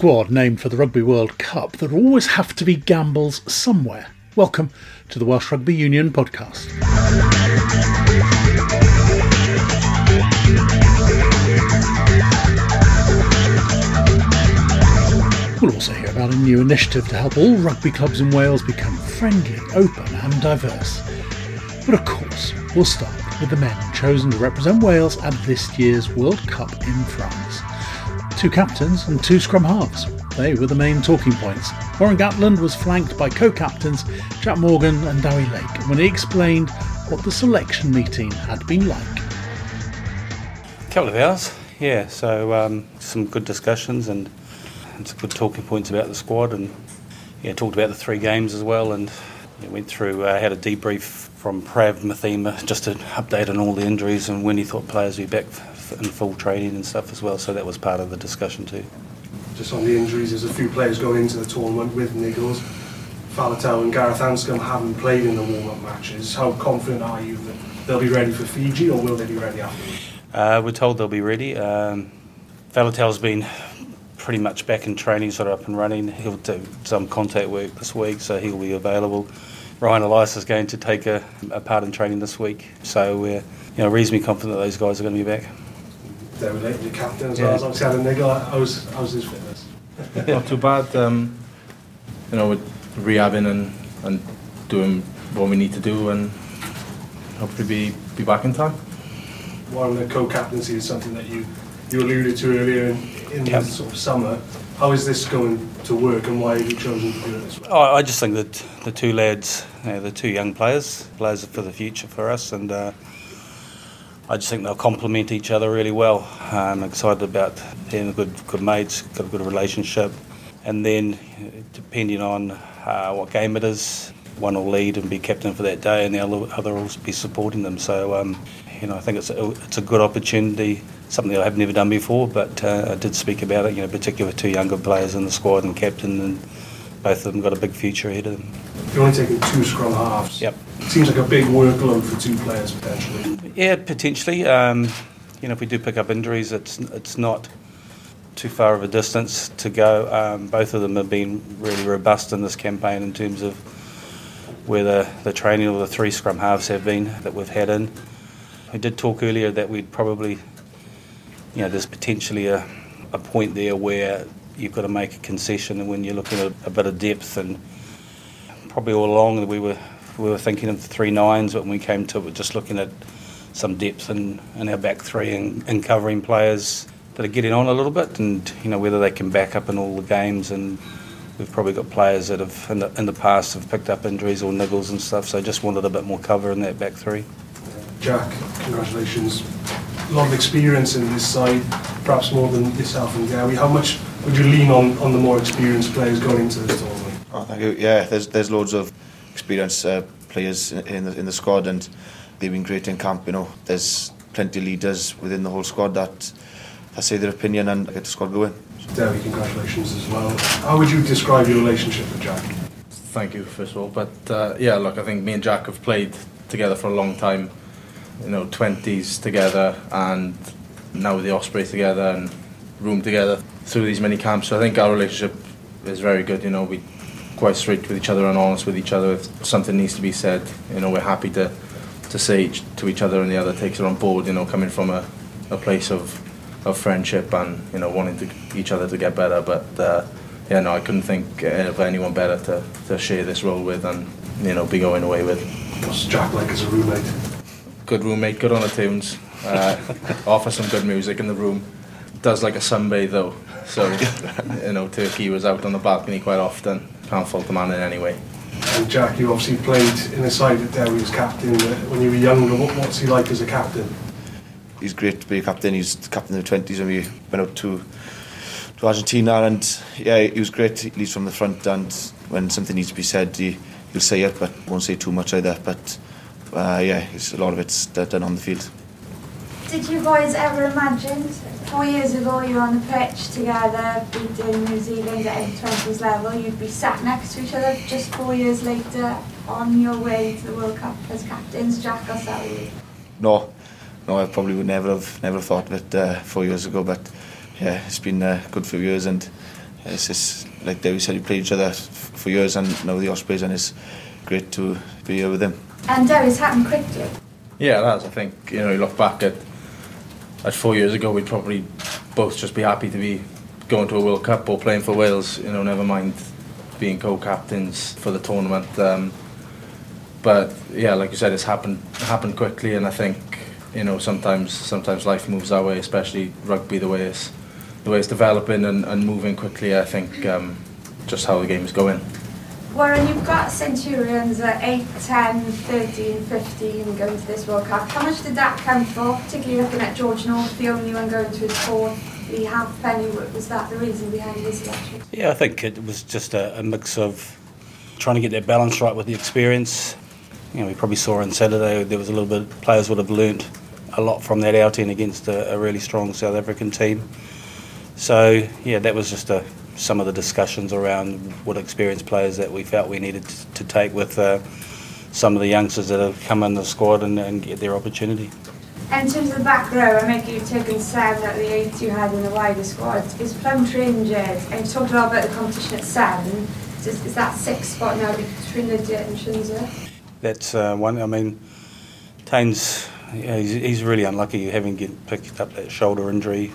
squad named for the Rugby World Cup, there always have to be gambles somewhere. Welcome to the Welsh Rugby Union podcast. We'll also hear about a new initiative to help all rugby clubs in Wales become friendly, open, and diverse. But of course, we'll start with the men chosen to represent Wales at this year's World Cup in France. Two captains and two scrum halves. They were the main talking points. Warren Gatland was flanked by co-captains Jac Morgan and Dewi Lake when he explained what the selection meeting had been like. A couple of hours, yeah. So um, some good discussions and, and some good talking points about the squad, and yeah, talked about the three games as well, and went through uh, had a debrief from Prav Mathema just to update on all the injuries and when he thought players would be back in full training and stuff as well. So that was part of the discussion too. Just on the injuries, there's a few players going into the tournament with niggles. Faletau and Gareth Anscombe haven't played in the warm-up matches. How confident are you that they'll be ready for Fiji, or will they be ready afterwards? Uh, we're told they'll be ready. Um, Faletau's been pretty much back in training, sort of up and running. He'll do some contact work this week, so he'll be available. Ryan Elias is going to take a, a part in training this week, so we're you know reasonably confident that those guys are going to be back. They're related to captain as Yeah. well. As obviously had a niggle. How's, how's his fitness? Not too bad. Um, you know, with rehabbing and, and doing what we need to do and hopefully be, be back in time. One of the co-captaincy is something that you, you alluded to earlier in, in Yep. the sort of summer. How is this going to work, and why have you chosen to do it this way? I, I just think that the two lads, you know, the two young players, players for the future for us, and uh, I just think they'll complement each other really well. I'm excited about being good, good mates, got a good relationship, and then depending on uh, what game it is, one will lead and be captain for that day, and the other, will be supporting them. So, um, you know, I think it's a, it's a good opportunity, something that I've never done before, but uh, I did speak about it. You know, particularly with two younger players in the squad and captain, and both of them got a big future ahead of them. You're only taking two scrum halves. Yep. Seems like a big workload for two players potentially. Yeah, potentially. Um, you know, if we do pick up injuries, it's it's not too far of a distance to go. Um, both of them have been really robust in this campaign in terms of where the, the training of the three scrum halves have been that we've had in. We did talk earlier that we'd probably, you know, there's potentially a, a point there where you've got to make a concession when you're looking at a bit of depth and probably all along we were we were thinking of three nines, but when we came to it, just looking at some depth in, in our back three and, and covering players that are getting on a little bit, and you know whether they can back up in all the games. And we've probably got players that have in the, in the past have picked up injuries or niggles and stuff. So just wanted a bit more cover in that back three. Jac, congratulations. A lot of experience in this side, perhaps more than yourself and Gary. How much would you lean on, on the more experienced players going into this tournament? Oh, thank you. Yeah, there's there's loads of experienced uh, players in, in the in the squad, and they've been great in camp. You know, there's plenty of leaders within the whole squad that that say their opinion and get the squad going. Dewi, congratulations as well. How would you describe your relationship with Jac? Thank you, first of all. But uh, yeah, look, I think me and Jac have played together for a long time. You know, 20s together and now with the Osprey together and room together through these many camps. So I think our relationship is very good. You know, we quite straight with each other and honest with each other. If something needs to be said, you know, we're happy to to say each, to each other, and the other takes it on board. You know, coming from a, a place of of friendship and you know wanting to each other to get better. But uh, yeah, no, I couldn't think of anyone better to, to share this role with and you know be going away with. What's Jac like as a roommate? Good roommate, good on the tunes, uh, offer some good music in the room. Does like a sunbathe though, so you know Turkey was out on the balcony quite often. Can't fault the man in any way. And Jac, you obviously played in a side that Dewi was captain uh, when you were younger. What, what's he like as a captain? He's great to be a captain. He's the captain of the twenties when we went out to to Argentina, and yeah, he was great. He leads from the front, and when something needs to be said, he he'll say it, but won't say too much either. But uh, yeah, it's, a lot of it's done on the field. Did you boys ever imagine four years ago you were on the pitch together beating New Zealand at M20s level, you'd be sat next to each other just four years later on your way to the World Cup as captains, Jac or Sally? No, no, I probably would never have never thought of it uh, four years ago. But yeah, it's been a good few years, and it's just like Dewi said, we played each other f- for years, and now the Ospreys, and it's great to be here with them. And Dewi's happened quickly. Yeah, it has. I think you know, you look back at four years ago, we'd probably both just be happy to be going to a World Cup or playing for Wales. You know, never mind being co-captains for the tournament. Um, but yeah, like you said, it's happened happened quickly, and I think you know sometimes sometimes life moves that way, especially rugby the way it's the way it's developing and, and moving quickly. I think um, just how the game is going. Warren, you've got Centurions at 8, 10, 13, 15 going to this World Cup. How much did that count for, particularly looking at George North, the only one going to his fourth? The Halfpenny, was that the reason behind his selection? Yeah, I think it was just a, a mix of trying to get that balance right with the experience. You know, we probably saw on Saturday there was a little bit players would have learnt a lot from that outing against a, a really strong South African team. So yeah, that was just a, some of the discussions around what experienced players that we felt we needed to, to take with uh, some of the youngsters that have come in the squad and, and get their opportunity. And in terms of the back row, I make you've taken out of the eight you had in the wider squad. Is Plumtree injured? And you talked a lot about the competition at seven. Is, is that sixth spot now between Lydiate and Shinza? That's uh, one. I mean, Taine's yeah, he's, he's really unlucky having get, picked up that shoulder injury,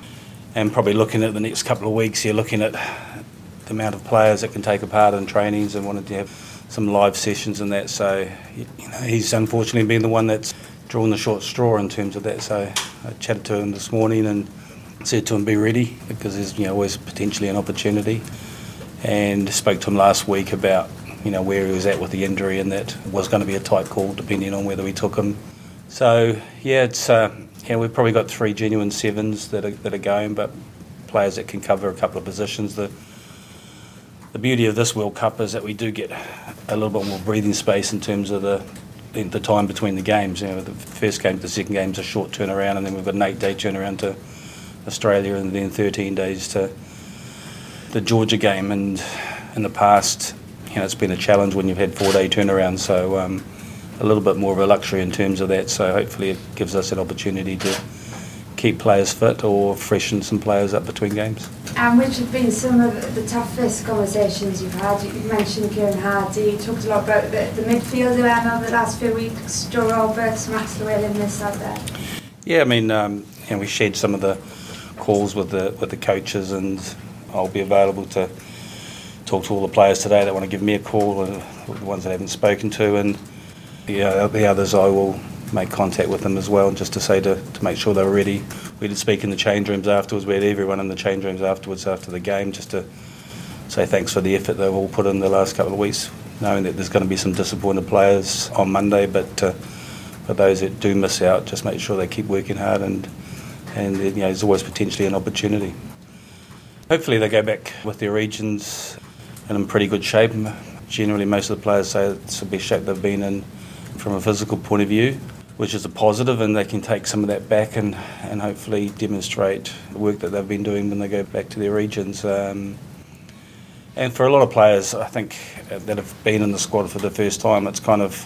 and probably looking at the next couple of weeks. You're looking at the amount of players that can take a part in trainings and wanted to have some live sessions and that. So you know, he's unfortunately been the one that's drawn the short straw in terms of that. So I chatted to him this morning and said to him, "Be ready because there's you know always potentially an opportunity." And spoke to him last week about you know where he was at with the injury and that was going to be a tight call depending on whether we took him. So yeah, it's uh, yeah we've probably got three genuine sevens that are, that are going, but players that can cover a couple of positions. The the beauty of this World Cup is that we do get a little bit more breathing space in terms of the the time between the games. You know, the first game to the second game is a short turnaround, and then we've got an eight-day turnaround to Australia, and then 13 days to the Georgia game. And in the past, you know, it's been a challenge when you've had four-day turnarounds. So um, a little bit more of a luxury in terms of that. So hopefully, it gives us an opportunity to keep players fit or freshen some players up between games. And which have been some of the toughest conversations you've had? You mentioned Kieran Hardy, you talked a lot about the, the midfield dilemma over the last few weeks, Joe Roberts, Max Llewellyn, this out there. Yeah, I mean, um, you know, we shared some of the calls with the with the coaches, and I'll be available to talk to all the players today that want to give me a call, and the ones that I haven't spoken to, and the, uh, the others I will make contact with them as well, just to say to, to make sure they're ready. We did speak in the change rooms afterwards. We had everyone in the change rooms afterwards after the game, just to say thanks for the effort they've all put in the last couple of weeks, knowing that there's going to be some disappointed players on Monday, but uh, for those that do miss out, just make sure they keep working hard, and and you know, there's always potentially an opportunity. Hopefully, they go back with their regions and in pretty good shape. Generally, most of the players say it's the best shape they've been in from a physical point of view, which is a positive, and they can take some of that back and, and hopefully demonstrate the work that they've been doing when they go back to their regions. Um, and for a lot of players, I think uh, that have been in the squad for the first time, it's kind of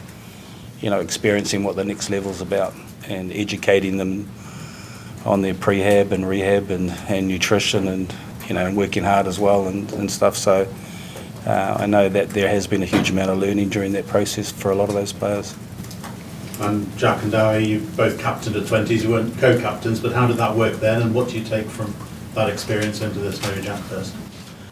you know experiencing what the next level's about and educating them on their prehab and rehab and, and nutrition and you know and working hard as well and, and stuff. So uh, I know that there has been a huge amount of learning during that process for a lot of those players. And Jac and Dewi, you both captained at 20s, you weren't co-captains, but how did that work then and what do you take from that experience into this maybe Jac first?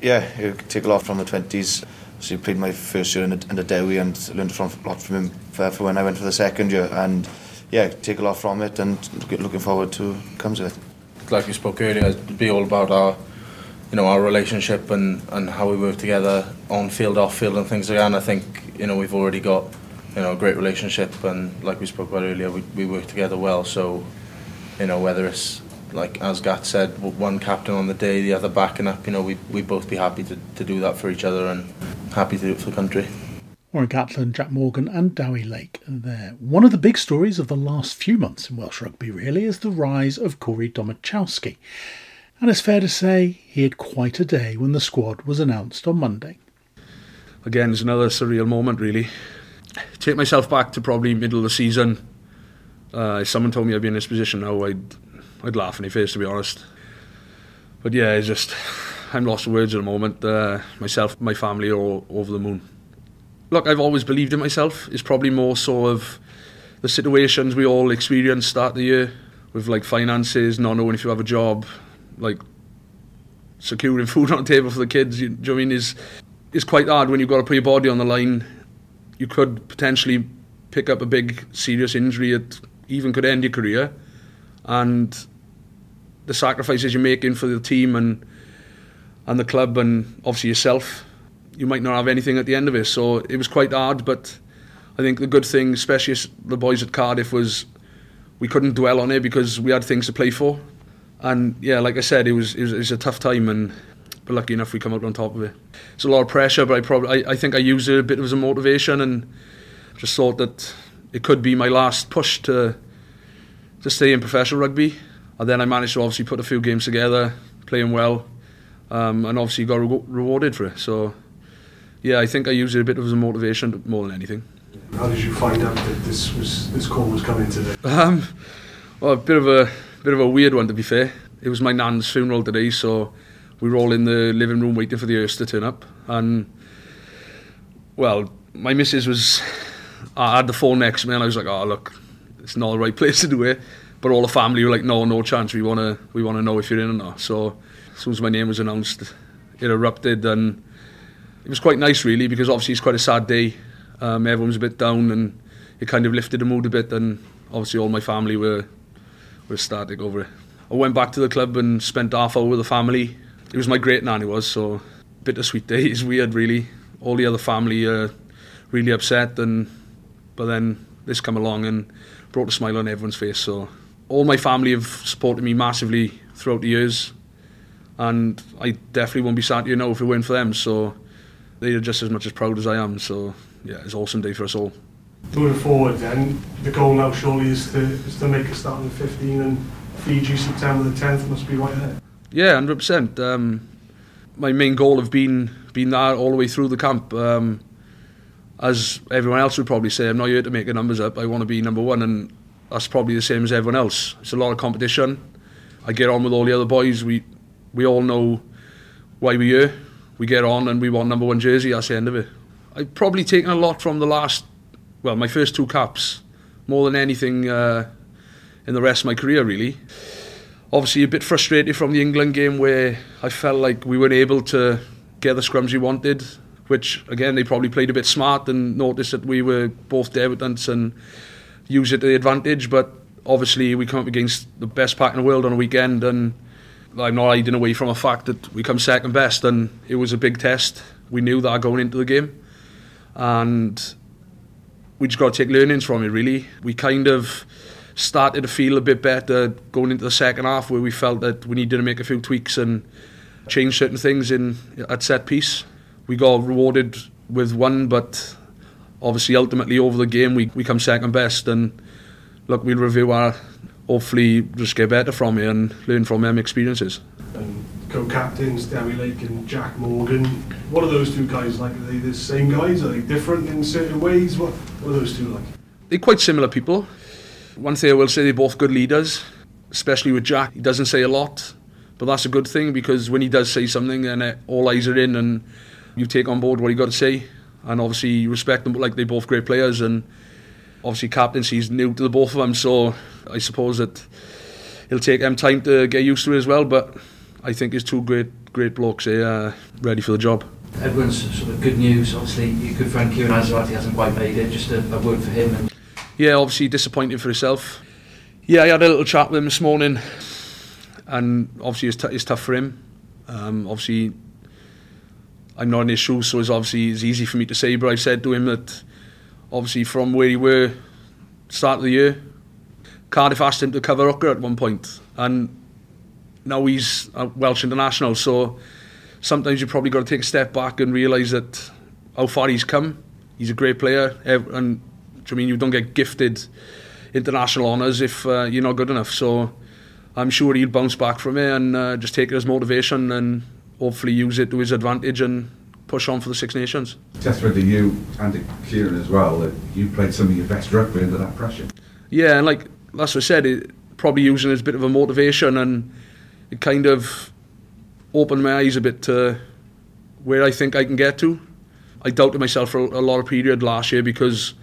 Yeah, you take a lot from the 20s. So he played my first year in the, in the Dewi and learned from, a lot from him for, for when I went for the second year. And yeah, take a lot from it and looking forward to comes of it. Like you spoke earlier, it'd be all about our you know our relationship and, and how we work together on field, off field, and things like that. And I think you know we've already got you know a great relationship, and like we spoke about earlier, we, we work together well. So you know whether it's like as Gat said, one captain on the day, the other backing up. You know we we both be happy to, to do that for each other and happy to do it for the country. Warren Gatland, Jac Morgan, and Dewi Lake there. One of the big stories of the last few months in Welsh rugby, really, is the rise of Corey Domachowski. And it's fair to say he had quite a day when the squad was announced on Monday. Again, it's another surreal moment, really. Take myself back to probably middle of the season. Uh, if someone told me I'd be in this position now, I'd, I'd laugh in their face, to be honest. But yeah, it's just, I'm lost for words at the moment. Uh, myself, my family are over the moon. Look, I've always believed in myself. It's probably more sort of the situations we all experience start the year with like finances, not knowing if you have a job, like securing food on the table for the kids. You, do you know I mean? Is is quite hard when you've got to put your body on the line. You could potentially pick up a big serious injury that even could end your career, and the sacrifices you're making for the team and and the club and obviously yourself, you might not have anything at the end of it. So it was quite hard, but I think the good thing, especially the boys at Cardiff, was we couldn't dwell on it because we had things to play for. And yeah, like I said, it was it was, it was a tough time, and but lucky enough we come out on top of it. It's a lot of pressure, but I probably I, I think I used it a bit as a motivation and just thought that it could be my last push to to stay in professional rugby. And then I managed to obviously put a few games together, playing well, um, and obviously got re- rewarded for it. So yeah, I think I used it a bit as a motivation more than anything. How did you find out that this was this call was coming today? Um, well, a bit of a bit of a weird one to be fair. It was my nan's funeral today, so we were all in the living room waiting for the hearse to turn up, and well, my missus was. I had the phone next to me, and I was like, "Oh, look, it's not the right place to do it." But all the family were like, "No, no chance. We wanna, we wanna know if you're in or not." So as soon as my name was announced, it erupted, and it was quite nice, really, because obviously it's quite a sad day. Um, everyone was a bit down, and it kind of lifted the mood a bit. And obviously, all my family were were ecstatic over it. I went back to the club and spent half hour with the family. It was my great nan, it was, so bittersweet day. It's weird, really. All the other family are really upset, and but then this come along and brought a smile on everyone's face. So all my family have supported me massively throughout the years, and I definitely won't be sad here now if it weren't for them. So they are just as much as proud as I am. So yeah, it's an awesome day for us all. Moving forward, then the goal now surely is to is to make a start on the 15 and Fiji September the 10th must be right there. Yeah, hundred um, percent. My main goal have been been that all the way through the camp. Um, as everyone else would probably say, I'm not here to make the numbers up. I want to be number one, and that's probably the same as everyone else. It's a lot of competition. I get on with all the other boys. We we all know why we're here. We get on and we want number one jersey. That's the end of it. I've probably taken a lot from the last well, my first two caps, more than anything uh, in the rest of my career, really. Obviously, a bit frustrated from the England game where I felt like we weren't able to get the scrums we wanted, which, again, they probably played a bit smart and noticed that we were both debutants and used it to the advantage. But obviously, we come up against the best pack in the world on a weekend, and I'm not hiding away from the fact that we come second best, and it was a big test. We knew that going into the game. And we just got to take learnings from it. Really, we kind of started to feel a bit better going into the second half, where we felt that we needed to make a few tweaks and change certain things in at set piece. We got rewarded with one, but obviously ultimately over the game we, we come second best and look we'll review our hopefully just get better from it and learn from them experiences. And co-captains Dewi Lake and Jac Morgan. What are those two guys like? Are they the same guys? Are they different in certain ways? What, what are those two like? They're quite similar people. One thing I will say, they're both good leaders, especially with Jac. He doesn't say a lot, but that's a good thing because when he does say something, then all eyes are in and you take on board what he got to say. And obviously, you respect them, like they're both great players. And obviously, captaincy is new to the both of them, so I suppose that it'll take them time to get used to it as well. But I think it's two great, great blokes here, uh, ready for the job. Everyone's sort of good news. Obviously, your good friend Kieran Azarati hasn't quite made it. Just a, a word for him. And... Yeah, obviously disappointing for himself. Yeah, I had a little chat with him this morning, and obviously it's, it's tough for him. Um, obviously, I'm not in his shoes, so it's obviously it's easy for me to say. But I've said to him that obviously from where he were start of the year, Cardiff asked him to cover Hooker at one point, and now he's a Welsh international, so sometimes you probably got to take a step back and realise that how far he's come. He's a great player, and I mean you don't get gifted international honours if uh, you're not good enough. So I'm sure he'll bounce back from it and uh, just take it as motivation and hopefully use it to his advantage and push on for the Six Nations. Testament to you and Keiron as well that you played some of your best rugby under that pressure. Yeah, and like that's what I said, it, probably using it as a bit of a motivation and it kind of opened my eyes a bit to where I think I can get to. I doubted myself for a, lot of period last year because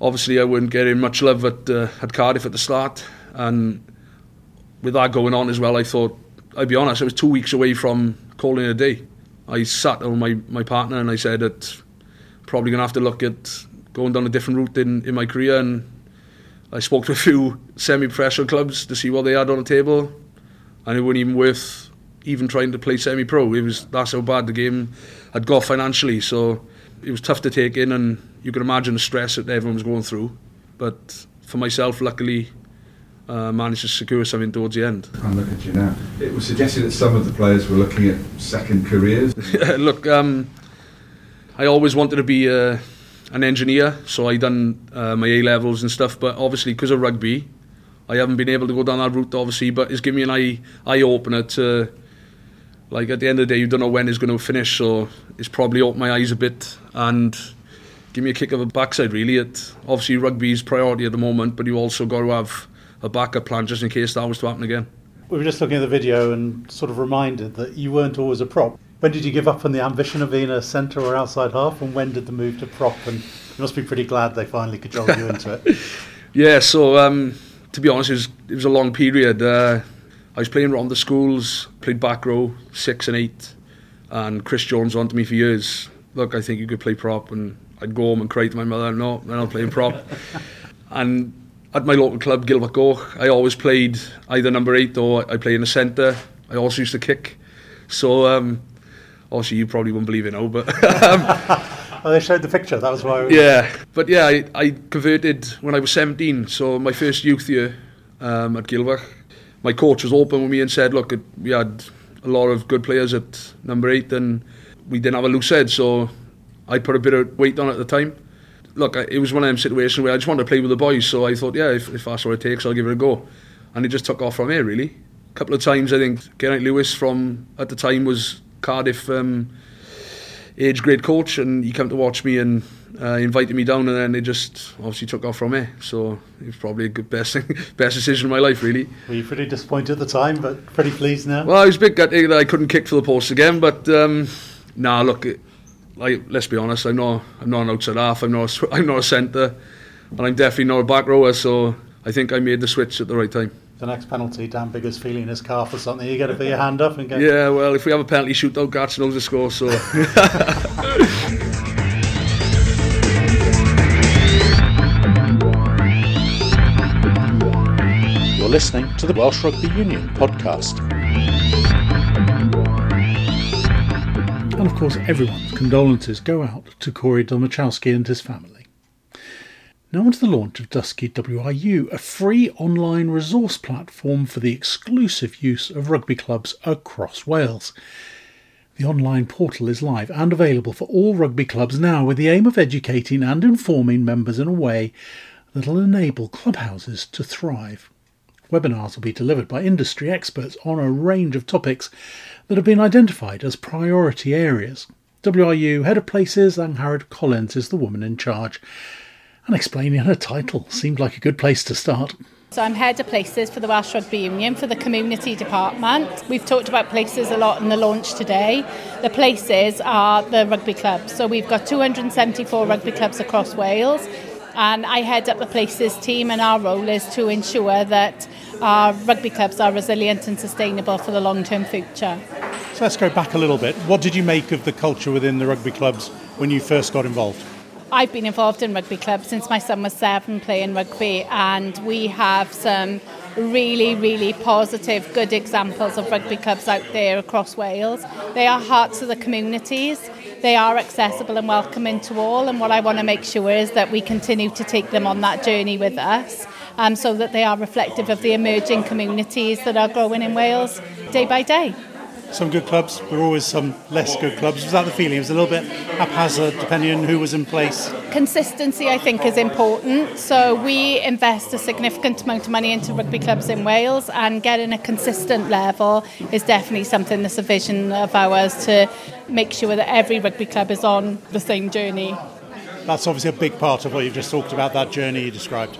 obviously I weren't getting much love at, uh, at Cardiff at the start. And with that going on as well, I thought, I'd be honest, I was two weeks away from calling it a day. I sat on my, my partner and I said that probably going to have to look at going down a different route in, in my career. And I spoke to a few semi-professional clubs to see what they had on the table. And it wasn't even worth even trying to play semi-pro. It was that's how bad the game had got financially. So it was tough to take in, and you can imagine the stress that everyone was going through. But for myself, luckily, uh, managed to secure something towards the end. And look at you now. It was suggested that some of the players were looking at second careers. look, um, I always wanted to be uh, an engineer, so I done uh, my A levels and stuff. But obviously, because of rugby, I haven't been able to go down that route. Obviously, but it's given me an eye eye opener to like at the end of the day, you don't know when it's going to finish, so it's probably opened my eyes a bit and give me a kick of the backside. Really, it obviously rugby's priority at the moment, but you also got to have a backup plan just in case that was to happen again. We were just looking at the video and sort of reminded that you weren't always a prop. When did you give up on the ambition of being a centre or outside half, and when did the move to prop? And you must be pretty glad they finally cajoled you into it. Yeah, so um, to be honest, it was, it was a long period. Uh, I was playing around the schools, played back row, six and eight, and Chris Jones wanted me for years. Look, I think you could play prop, and I'd go home and cry to my mother, no, I'm not playing prop. and at my local club, Glyncoch, I always played either number eight or I play in the centre. I also used to kick. So, um, obviously, you probably wouldn't believe it now, but. Um, oh, they showed the picture, that was why. Was... Yeah, but yeah, I, I converted when I was 17, so my first youth year um, at Gilbert my coach was open with me and said, look, we had a lot of good players at number eight and we didn't have a loose head, so I put a bit of weight on at the time. Look, it was one of them situations where I just wanted to play with the boys, so I thought, yeah, if, if that's what it takes, I'll give it a go. And it just took off from here, really. A couple of times, I think, Geraint Lewis from, at the time, was Cardiff um, age grade coach, and he came to watch me and uh, invited me down, and then they just obviously took off from there. So it was probably a good best thing, best decision of my life, really. Were you pretty disappointed at the time, but pretty pleased now? Well, I was a bit gutted that I couldn't kick for the post again, but um, nah, look, like let's be honest, I'm not, I'm not an outside half, I'm not, a, I'm not a centre, and I'm definitely not a back rower. So I think I made the switch at the right time. The next penalty, Dan Biggar's feeling his calf or something. You got to put your hand up and go. Yeah, well, if we have a penalty shootout, Gats knows the score. So. You're listening to the Welsh Rugby Union podcast. And of course, everyone's condolences go out to Corey Domachowski and his family. Now on to the launch of DYSGU WRU, a free online resource platform for the exclusive use of rugby clubs across Wales. The online portal is live and available for all rugby clubs now with the aim of educating and informing members in a way that'll enable clubhouses to thrive. Webinars will be delivered by industry experts on a range of topics that have been identified as priority areas. WRU Head of Places Angharad Collins is the woman in charge, and explaining her title seemed like a good place to start. So I'm head of places for the Welsh Rugby Union for the community department. We've talked about places a lot in the launch today. The places are the rugby clubs. So we've got 274 rugby clubs across Wales and I head up the Places team, and our role is to ensure that our rugby clubs are resilient and sustainable for the long term future. So let's go back a little bit. What did you make of the culture within the rugby clubs when you first got involved? I've been involved in rugby clubs since my son was seven playing rugby, and we have some really, really positive, good examples of rugby clubs out there across Wales. They are hearts of the communities. They are accessible and welcoming to all, and what I want to make sure is that we continue to take them on that journey with us um, so that they are reflective of the emerging communities that are growing in Wales day by day some good clubs, there were always some less good clubs. Was that the feeling? It was a little bit haphazard depending on who was in place. Consistency, I think, is important. So we invest a significant amount of money into rugby clubs in Wales, and getting a consistent level is definitely something that's a vision of ours to make sure that every rugby club is on the same journey. That's obviously a big part of what you've just talked about, that journey you described.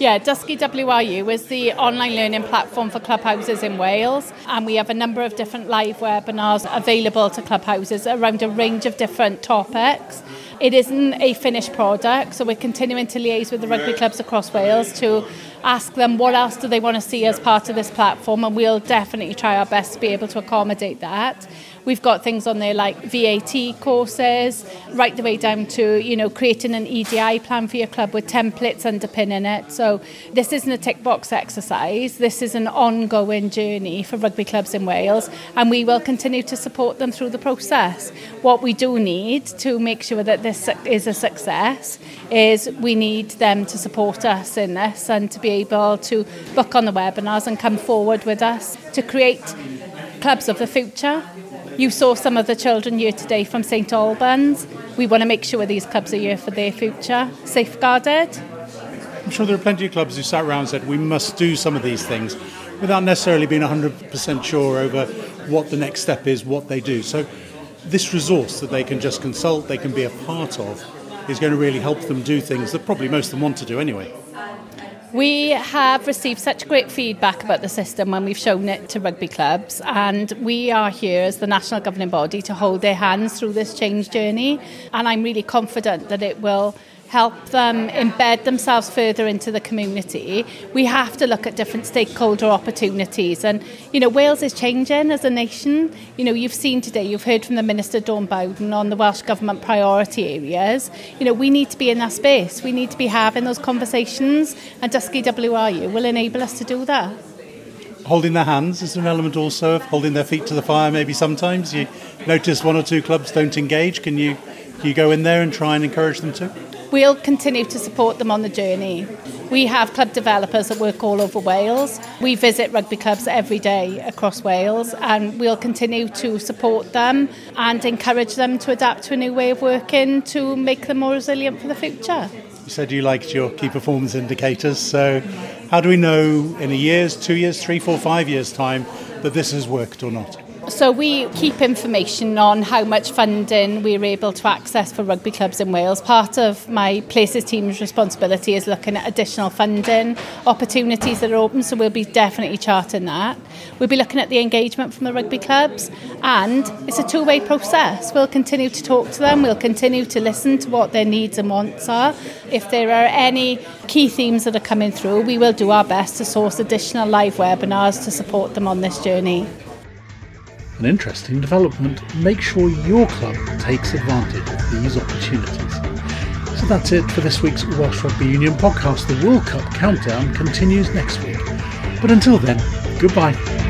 Yeah, DYSGU WRU is the online learning platform for clubhouses in Wales, and we have a number of different live webinars available to clubhouses around a range of different topics. It isn't a finished product, so we're continuing to liaise with the rugby clubs across Wales to ask them what else do they want to see as part of this platform, and we'll definitely try our best to be able to accommodate that. We've got things on there like VAT courses, right the way down to, you know, creating an EDI plan for your club with templates underpinning it. So this isn't a tick box exercise. This is an ongoing journey for rugby clubs in Wales and we will continue to support them through the process. What we do need to make sure that this is a success is we need them to support us in this and to be able to book on the webinars and come forward with us to create clubs of the future you saw some of the children here today from St Albans. We want to make sure these clubs are here for their future, safeguarded. I'm sure there are plenty of clubs who sat around and said we must do some of these things without necessarily being 100% sure over what the next step is, what they do. So this resource that they can just consult, they can be a part of, is going to really help them do things that probably most of them want to do anyway. We have received such great feedback about the system when we've shown it to rugby clubs, and we are here as the national governing body to hold their hands through this change journey. And I'm really confident that it will help them embed themselves further into the community, we have to look at different stakeholder opportunities. And, you know, Wales is changing as a nation. You know, you've seen today, you've heard from the Minister Dawn Bowden on the Welsh Government priority areas. You know, we need to be in that space. We need to be having those conversations, and DYSGU WRU will enable us to do that holding their hands is an element also of holding their feet to the fire maybe sometimes you notice one or two clubs don't engage can you you go in there and try and encourage them to We'll continue to support them on the journey. We have club developers that work all over Wales. We visit rugby clubs every day across Wales and we'll continue to support them and encourage them to adapt to a new way of working to make them more resilient for the future. You said you liked your key performance indicators, so how do we know in a year's, two years, three, four, five years' time that this has worked or not? So we keep information on how much funding we're able to access for rugby clubs in Wales. Part of my Places team's responsibility is looking at additional funding opportunities that are open, so we'll be definitely charting that. We'll be looking at the engagement from the rugby clubs, and it's a two-way process. We'll continue to talk to them, we'll continue to listen to what their needs and wants are. If there are any key themes that are coming through, we will do our best to source additional live webinars to support them on this journey an interesting development. Make sure your club takes advantage of these opportunities. So that's it for this week's Welsh Rugby Union podcast. The World Cup countdown continues next week. But until then, goodbye.